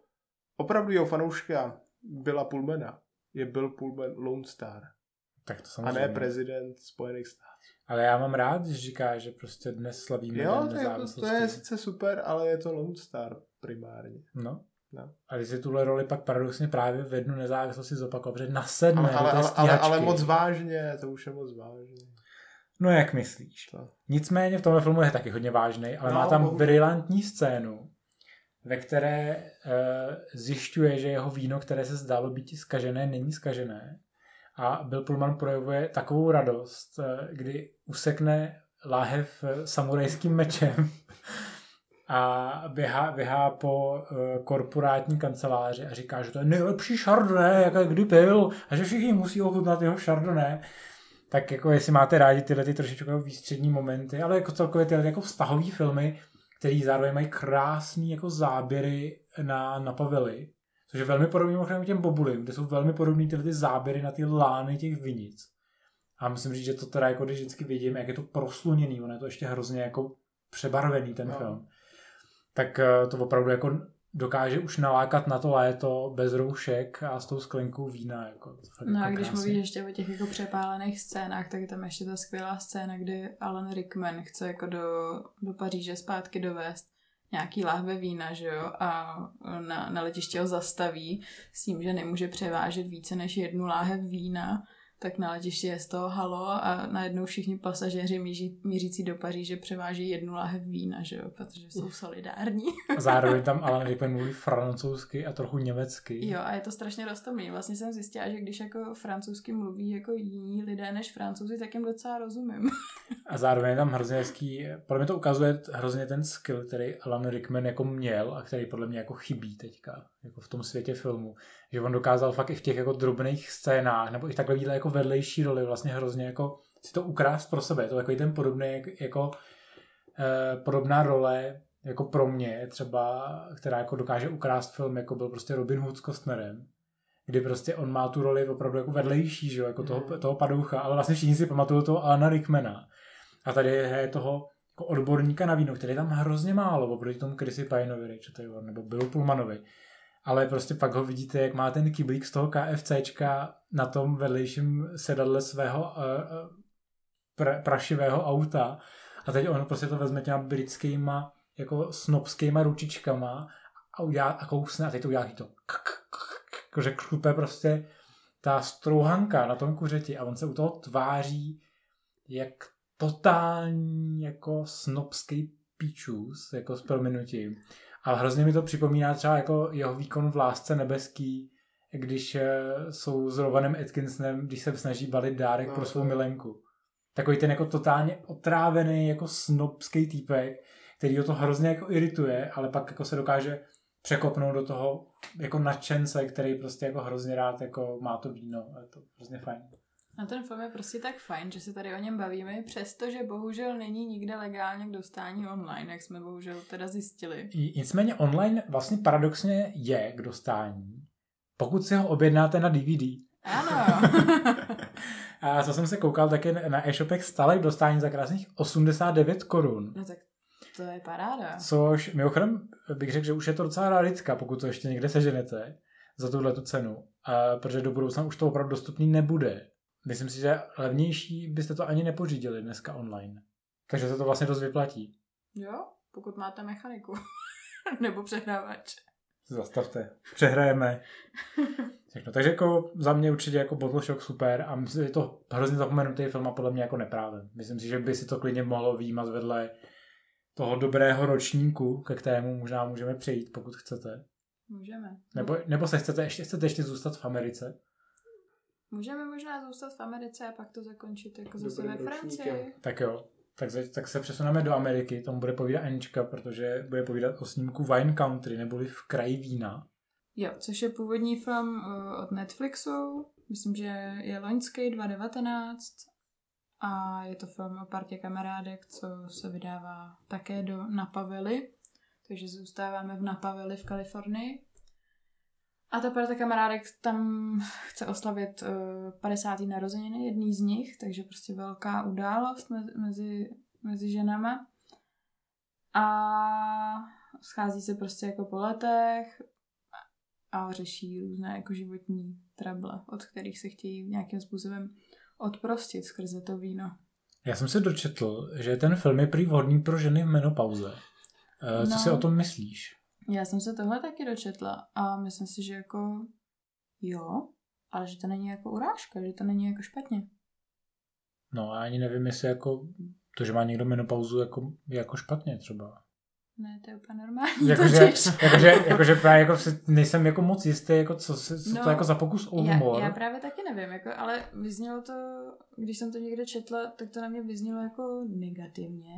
opravdu jeho fanouška byla Pullmana je byl Pullman Lone Star. Tak to a samozřejmě. ne prezident Spojených států. Ale já mám rád, že říká, že prostě dnes slavíme Jo, Den to je, to nezávislosti. je sice super, ale je to Lone Star primárně. No. No. A když si tuhle roli pak paradoxně právě v jednu nezávislosti zopakoval, protože na sedmé Ale, ale, ale, ale, moc vážně, to už je moc vážně. No jak myslíš? To. Nicméně v tomhle filmu je taky hodně vážný, ale No, má tam bohužel. brilantní scénu, ve které uh, zjišťuje, že jeho víno, které se zdálo být skažené, není skažené. A Bill Pullman projevuje takovou radost, uh, kdy usekne láhev eh, samurajským mečem a běhá, běhá po uh, korporátní kanceláři a říká, že to je nejlepší chardonnay, jaké kdy pil, a že všichni musí ochutnat jeho chardonnay. Tak jako jestli máte rádi tyhle ty trošičku jako výstřední momenty, ale jako celkově tyhle jako vztahové filmy, který zároveň mají krásný jako záběry na, na pavely, což je velmi podobný mimochodem k těm bobulím, kde jsou velmi podobný tyhle ty záběry na ty lány těch vinic. A musím říct, že to teda jako když vždycky vidím, jak je to prosluněný, ono je to ještě hrozně jako přebarvený ten No. film. Tak eh, to opravdu jako dokáže už nalákat na to léto bez roušek a s tou sklenkou vína. Jako, No jako a když krásně. mluvíš ještě o těch jako přepálených scénách, tak je tam ještě ta skvělá scéna, kdy Alan Rickman chce jako do, do Paříže zpátky dovést nějaký láhve vína, že jo, a na, na letiště ho zastaví s tím, že nemůže převážet více než jednu láhev vína, tak na letišti je z toho halo a najednou všichni pasažéři míří, mířící do Paříže převáží jednu láhev vína, že jo, protože jsou solidární. A zároveň tam Alan Rickman mluví francouzsky a trochu německy. Jo, a je to strašně roztomilý. Vlastně jsem zjistila, že když jako francouzsky mluví jako jiní lidé než francouzi, tak jim docela rozumím. A zároveň je tam hrozně hezký, podle mě to ukazuje hrozně ten skill, který Alan Rickman jako měl a který podle mě jako chybí teďka, jako v tom světě filmu. Že on dokázal fakt i v těch jako drobných scénách, nebo i takhle výhle jako vedlejší roli vlastně hrozně jako si to ukrást pro sebe. Je to takový ten podobný jak- jako eh, podobná role jako pro mě třeba, která jako dokáže ukrást film, jako byl prostě Robin Hood s Costnerem kdy prostě on má tu roli opravdu jako vedlejší, že jo, jako toho, toho padoucha, ale vlastně všichni si pamatují toho Alana Rickmana. A tady je toho jako odborníka na víno, který je tam hrozně málo oproti tomu Chrissy Pineovi, Rachel nebo Billu Pullmanovi. Ale prostě pak ho vidíte, jak má ten kyblík z toho KFCčka na tom vedlejším sedadle svého uh, pr- prašivého auta. A teď on prostě to vezme těma britskýma jako snobskýma ručičkama a udělá a kousne a teď to udělá to jakože křupe prostě ta strouhanka na tom kuřeti a on se u toho tváří jak totální jako snobský píčus, jako s prominutím. A hrozně mi to připomíná třeba jako jeho výkon v Lásce nebeský, když eh, jsou s Rovanem Atkinsonem, když se snaží balit dárek No, pro svou milenku. Takový ten jako totálně otrávený jako snobský týpek, který ho to hrozně jako irituje, ale pak jako se dokáže překopnout do toho jako nadšence, který prostě jako hrozně rád jako má to víno. Je to hrozně fajn. A ten film je prostě tak fajn, že se tady o něm bavíme, přestože bohužel není nikde legálně k dostání online, jak jsme bohužel teda zjistili. Nicméně online vlastně paradoxně je k dostání, pokud si ho objednáte na DVD. Ano. A co jsem se koukal, tak je na e-shopech stále k dostání za krásných 89 korun. no tak to je paráda. Což mimochodem bych řekl, že už je to docela raritka, pokud to ještě někde seženete za tuhle tu cenu. A protože do budoucna už to opravdu dostupný nebude. Myslím si, že levnější byste to ani nepořídili dneska online. Takže se to vlastně dost vyplatí. Jo, pokud máte mechaniku. Nebo přehrávač. Zastavte. Přehrajeme. Všechno. Takže jako za mě určitě jako Bottle Shock super a myslím, že je to hrozně zapomenutý film a podle mě jako neprávem. Myslím si, že by si to klidně mohlo výjímat vedle toho dobrého ročníku, ke kterému možná můžeme přejít, pokud chcete. Můžeme. Nebo, nebo se chcete ještě, chcete ještě zůstat v Americe? Můžeme možná zůstat v Americe a pak to zakončit jako zase ve Francii. Tak jo. Tak, se- tak se přesuneme do Ameriky, tomu bude povídat Anička, protože bude povídat o snímku Wine Country, neboli v kraji vína. Jo, což je původní film uh, od Netflixu. Myslím, že je loňský 2019. A je to film o partě kamarádek, co se vydává také do Napavely. Takže zůstáváme v Napavely v Kalifornii. A ta parta kamarádek tam chce oslavit uh, 50. narozeniny jedný z nich, takže prostě velká událost mezi, mezi, mezi ženama. A schází se prostě jako po letech a řeší různé jako životní trable, od kterých se chtějí nějakým způsobem odprostit skrze to víno. Já jsem se dočetl, že ten film je prý vhodný pro ženy v menopauze. Eh, co no, si o tom myslíš? Já jsem se tohle taky dočetla a myslím si, že jako jo, ale že to není jako urážka, že to není jako špatně. No a ani nevím, jestli jako to, že má někdo menopauzu, jako, jako špatně třeba. Ne, to je úplně normální. Jakože, jakože, jakože právě jako nejsem jako moc jistý, jako co, co no, to jako za pokus o humor. Já, já, právě taky nevím, jako, ale vyznělo to, když jsem to někde četla, tak to na mě vyznělo jako negativně,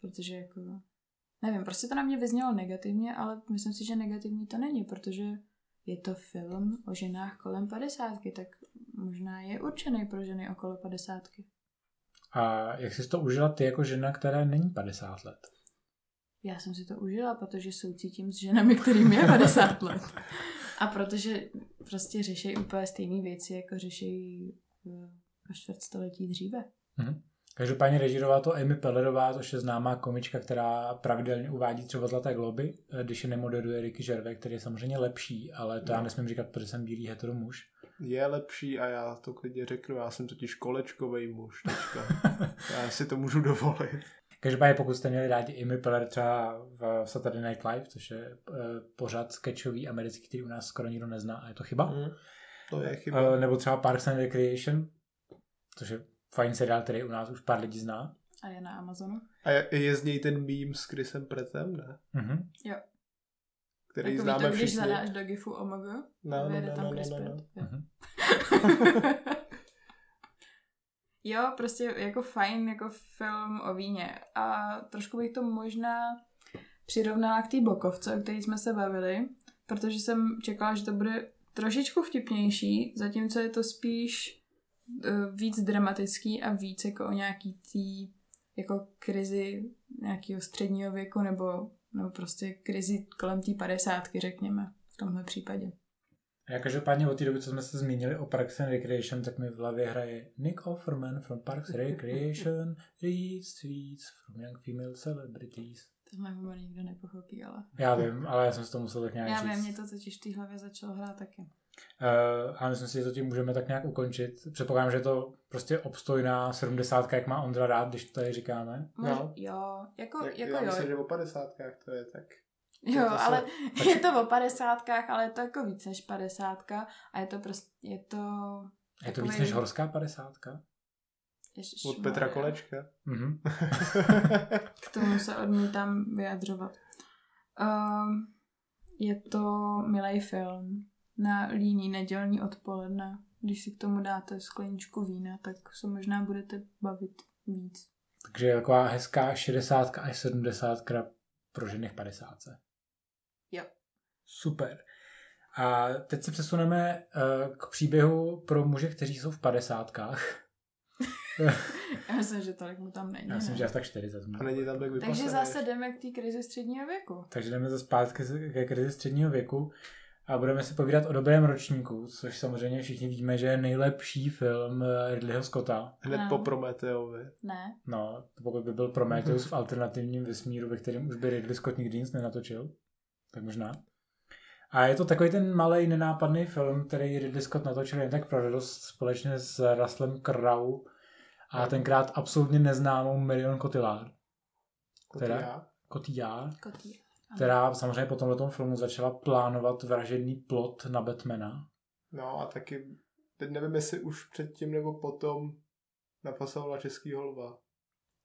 protože jako, nevím, prostě to na mě vyznělo negativně, ale myslím si, že negativní to není, protože je to film o ženách kolem padesátky, tak možná je určený pro ženy okolo padesátky. A jak jsi to užila ty jako žena, která není 50 let? Já jsem si to užila, protože soucítím s ženami, kterým je 50 let. A protože prostě řeší úplně stejné věci, jako řeší o čtvrtstoletí dříve. Mm-hmm. Každopádně režírovala to Amy Pellerová, což je známá komička, která pravidelně uvádí třeba Zlaté globy, když je nemoderuje Ricky Gervais, který je samozřejmě lepší, ale to no. já nesmím říkat, protože jsem bílý hetero muž. Je lepší a já to klidně řeknu, já jsem totiž kolečkový muž já si to můžu dovolit. Každopádně pokud jste měli rádi Amy Peller třeba v Saturday Night Live, což je uh, pořád sketchový americký, který u nás skoro nikdo nezná a je to chyba. Mm, to je chyba. Uh, nebo třeba Parks and Recreation, což je fajn seriál, který u nás už pár lidí zná. A je na Amazonu. A je, je z něj ten meme s Chrisem Pretem, ne? Mm-hmm. Jo. Který Takový známe to, když všichni. zadáš do GIFu OMG, no, no, no, tam no, Chris no, no, no. Jo, prostě jako fajn jako film o víně. A trošku bych to možná přirovnala k té bokovce, o které jsme se bavili, protože jsem čekala, že to bude trošičku vtipnější, zatímco je to spíš víc dramatický a víc jako o nějaký tý jako krizi nějakého středního věku nebo, nebo prostě krizi kolem té padesátky, řekněme, v tomhle případě. Já každopádně od té doby, co jsme se zmínili o Parks and Recreation, tak mi v hlavě hraje Nick Offerman from Parks and Recreation reads tweets from young female celebrities. Tenhle humor nikdo nepochopí, ale... Já vím, ale já jsem si to musel tak nějak Já vím, mě to totiž v té hlavě začalo hrát taky. Uh, a myslím si, že to tím můžeme tak nějak ukončit. Předpokládám, že je to prostě obstojná 70, jak má Ondra rád, když to tady říkáme. No. Jo, jako, jak, jako já jo. myslím, že o 50 to je tak. Jo, to ale se... je to o padesátkách, ale je to jako víc než padesátka a je to prostě, je to... Je to víc než horská padesátka? Ježiš, Od Petra Kolečka. Mm-hmm. K tomu se odmítám vyjadřovat. Um, je to milý film na líní nedělní odpoledne. Když si k tomu dáte skleničku vína, tak se možná budete bavit víc. Takže je taková hezká 60 až 70 pro ženy v 50. Jo. Super. A teď se přesuneme uh, k příběhu pro muže, kteří jsou v padesátkách. Já myslím, že tolik mu tam není. Já myslím, že asi tak 40. A není tam tak Takže zase jdeme k té krizi středního věku. Takže jdeme zase zpátky ke krizi středního věku a budeme si povídat o dobrém ročníku, což samozřejmě všichni víme, že je nejlepší film eh, Ridleyho Scotta. Hned no. po Prometeovi. Ne. No, pokud by byl Prometheus v alternativním vesmíru, ve kterém už by Ridley Scott nikdy nic nenatočil, tak možná. A je to takový ten malý nenápadný film, který Ridley Scott natočil jen tak pro radost společně s Russellem Crowe a tenkrát absolutně neznámou Marion Cotillard. Cotillard? Cotillard. Která samozřejmě po tomhle filmu začala plánovat vražedný plot na Batmana. No a taky, teď nevím, jestli už předtím nebo potom napasovala český holva.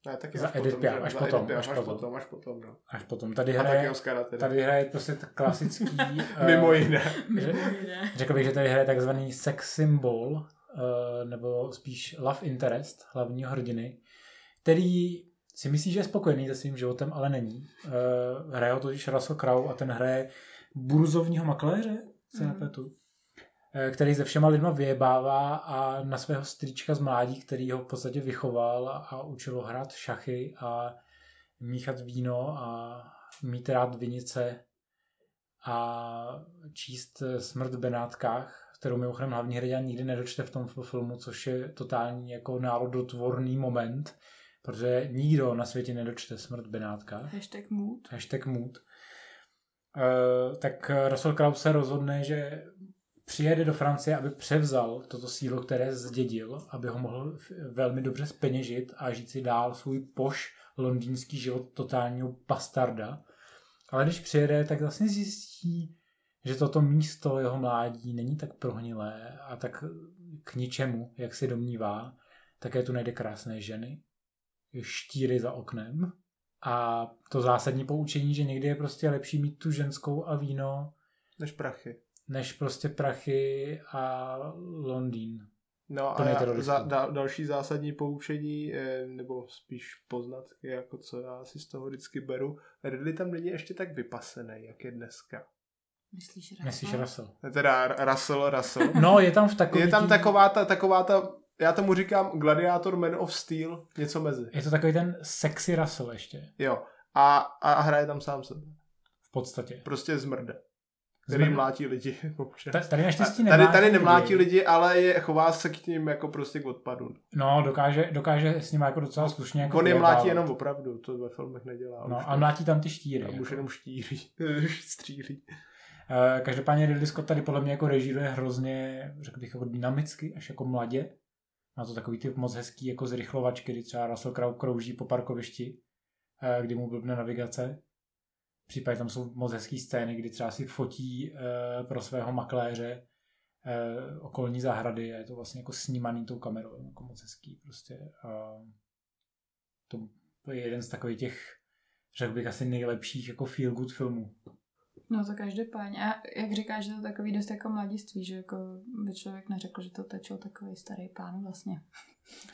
Ne, taky za až Edith potom, Piaf, až, potom, Piaf, až, až potom, potom, až potom, no. Až potom. Tady hraje, Oscara tady hraje prostě klasický... Mimo jiné. Mimo jiné. Řekl bych, že tady hraje takzvaný sex symbol, uh, nebo spíš love interest hlavního hrdiny, který si myslí, že je spokojený se svým životem, ale není. Uh, hraje ho totiž Russell Crowe a ten hraje burzovního makléře, se mm. nepletu. Eh, který se všema lidma vyjebává a na svého strýčka z mládí, který ho v podstatě vychoval a učil ho hrát šachy a míchat víno a mít rád vinice a číst Smrt v Benátkách, kterou mimochodem hlavní hrdina nikdy nedočte v tom filmu, což je totální jako národotvorný moment, protože nikdo na světě nedočte Smrt v Benátkách. Hashtag mood. Hashtag mood. Uh, tak Russell Crowe se rozhodne, že přijede do Francie, aby převzal toto sílo, které zdědil, aby ho mohl velmi dobře speněžit a žít si dál svůj poš londýnský život totálního bastarda. Ale když přijede, tak vlastně zjistí, že toto místo jeho mládí není tak prohnilé a tak k ničemu, jak si domnívá. Také tu najde krásné ženy, štíry za oknem a to zásadní poučení, že někdy je prostě lepší mít tu ženskou a víno než prachy. Než prostě prachy a Londýn. No a já, za, da, další zásadní poučení, nebo spíš poznatky, jako co já si z toho vždycky beru, Ridley tam není ještě tak vypasený, jak je dneska. Myslíš Russell? Myslíš Russell? Teda Russell, Russell. No, je tam v takový... Je tam taková ta, taková ta, já tomu říkám Gladiator Man of Steel, něco mezi. Je to takový ten sexy Russell ještě. Jo. A, a hraje tam sám sebe. V podstatě. Prostě zmrde který Zmrde. mlátí lidi. Tady naštěstí tady, tady nemlátí lidi, lidi, ale je, chová se k ním jako prostě k odpadu. No, dokáže, dokáže s ním jako docela slušně. Jako On je mlátí jenom opravdu, to ve filmech nedělá. No, a mlátí tam ty štíry. A jako. už jenom štíří, stříří. Uh, každopádně Ridley Scott tady podle mě jako režíruje hrozně, řekl bych, jako dynamicky, až jako mladě. Má to takový typ moc hezký jako zrychlovačky, kdy třeba Russell Crowe krouží po parkovišti, uh, kdy mu blbne navigace případě tam jsou moc hezké scény, kdy třeba si fotí uh, pro svého makléře uh, okolní zahrady a je to vlastně jako snímaný tou kamerou, jako moc hezký prostě. To je jeden z takových těch, řekl bych, asi nejlepších jako feel good filmů. No to každopádně. A jak říkáš, že to takový dost jako mladiství, že jako by člověk neřekl, že to tečil takový starý pán vlastně.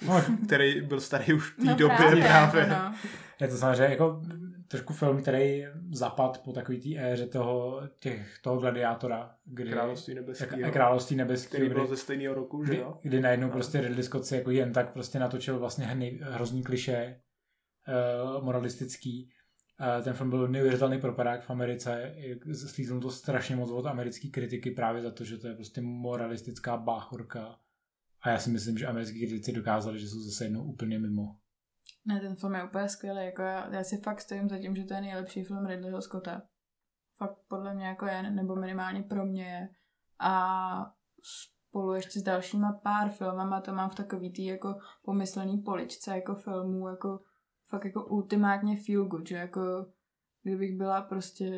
No, který byl starý už v té no, době právě. právě. No. Je to samozřejmě jako trošku film, který zapad po takový té éře toho, těch, toho gladiátora. Kdy, Království nebeského. Království nebeského. Který bylo ze stejného roku, že jo? Kdy, kdy najednou no. prostě Ridley Scott si jako jen tak prostě natočil vlastně hrozný kliše uh, moralistický ten film byl neuvěřitelný propadák v Americe, slíznul to strašně moc od americké kritiky právě za to, že to je prostě moralistická báchorka. A já si myslím, že americký kritici dokázali, že jsou zase jednou úplně mimo. Ne, ten film je úplně skvělý. Jako já, já si fakt stojím za tím, že to je nejlepší film Ridleyho Scotta. Fakt podle mě jako je, nebo minimálně pro mě je. A spolu ještě s dalšíma pár filmama to mám v takový tý jako pomyslný poličce jako filmů, jako fakt jako ultimátně feel good, že jako kdybych byla prostě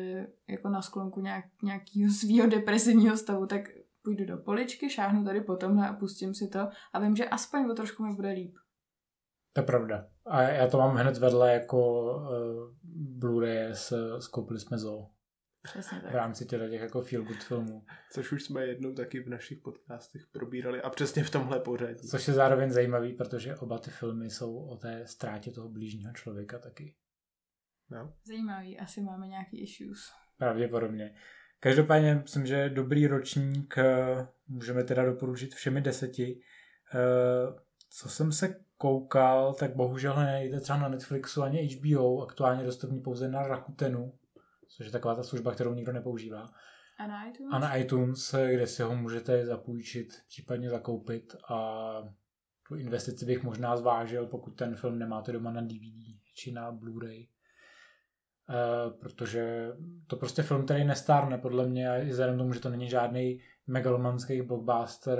jako na sklonku nějak, nějakého svého depresivního stavu, tak půjdu do poličky, šáhnu tady po tomhle a pustím si to a vím, že aspoň o trošku mi bude líp. To je pravda. A já to mám hned vedle jako uh, Blu-ray s, skoupili jsme Zoo. Přesně tak. V rámci těch, těch jako feel good filmů. Což už jsme jednou taky v našich podcastech probírali a přesně v tomhle pořadí. Což je zároveň zajímavý, protože oba ty filmy jsou o té ztrátě toho blížního člověka taky. No. Zajímavý, asi máme nějaký issues. Pravděpodobně. Každopádně myslím, že dobrý ročník eh, můžeme teda doporučit všemi deseti. Eh, co jsem se koukal, tak bohužel nejde třeba na Netflixu ani HBO, aktuálně dostupný pouze na Rakutenu, což je taková ta služba, kterou nikdo nepoužívá. A na iTunes? A na iTunes, kde si ho můžete zapůjčit, případně zakoupit a tu investici bych možná zvážil, pokud ten film nemáte doma na DVD či na Blu-ray. Uh, protože to prostě film, který nestárne podle mě, i vzhledem tomu, že to není žádný megalomanský blockbuster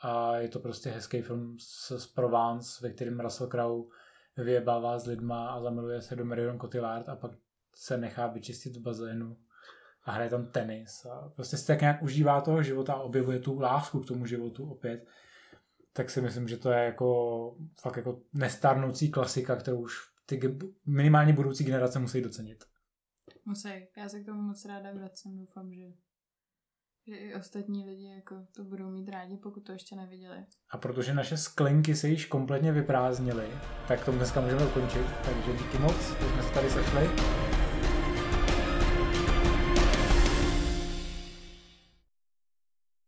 a je to prostě hezký film z, z Provence, ve kterém Russell Crowe vyjebává s lidma a zamiluje se do Marion Cotillard a pak se nechá vyčistit v bazénu a hraje tam tenis a prostě si tak nějak užívá toho života a objevuje tu lásku k tomu životu opět, tak si myslím, že to je jako fakt jako nestarnoucí klasika, kterou už ty minimálně budoucí generace musí docenit. Musí. Já se k tomu moc ráda vracím. Doufám, že, že i ostatní lidi jako to budou mít rádi, pokud to ještě neviděli. A protože naše sklenky se již kompletně vyprázdnily, tak to dneska můžeme ukončit. Takže díky moc, že jsme se tady sešli.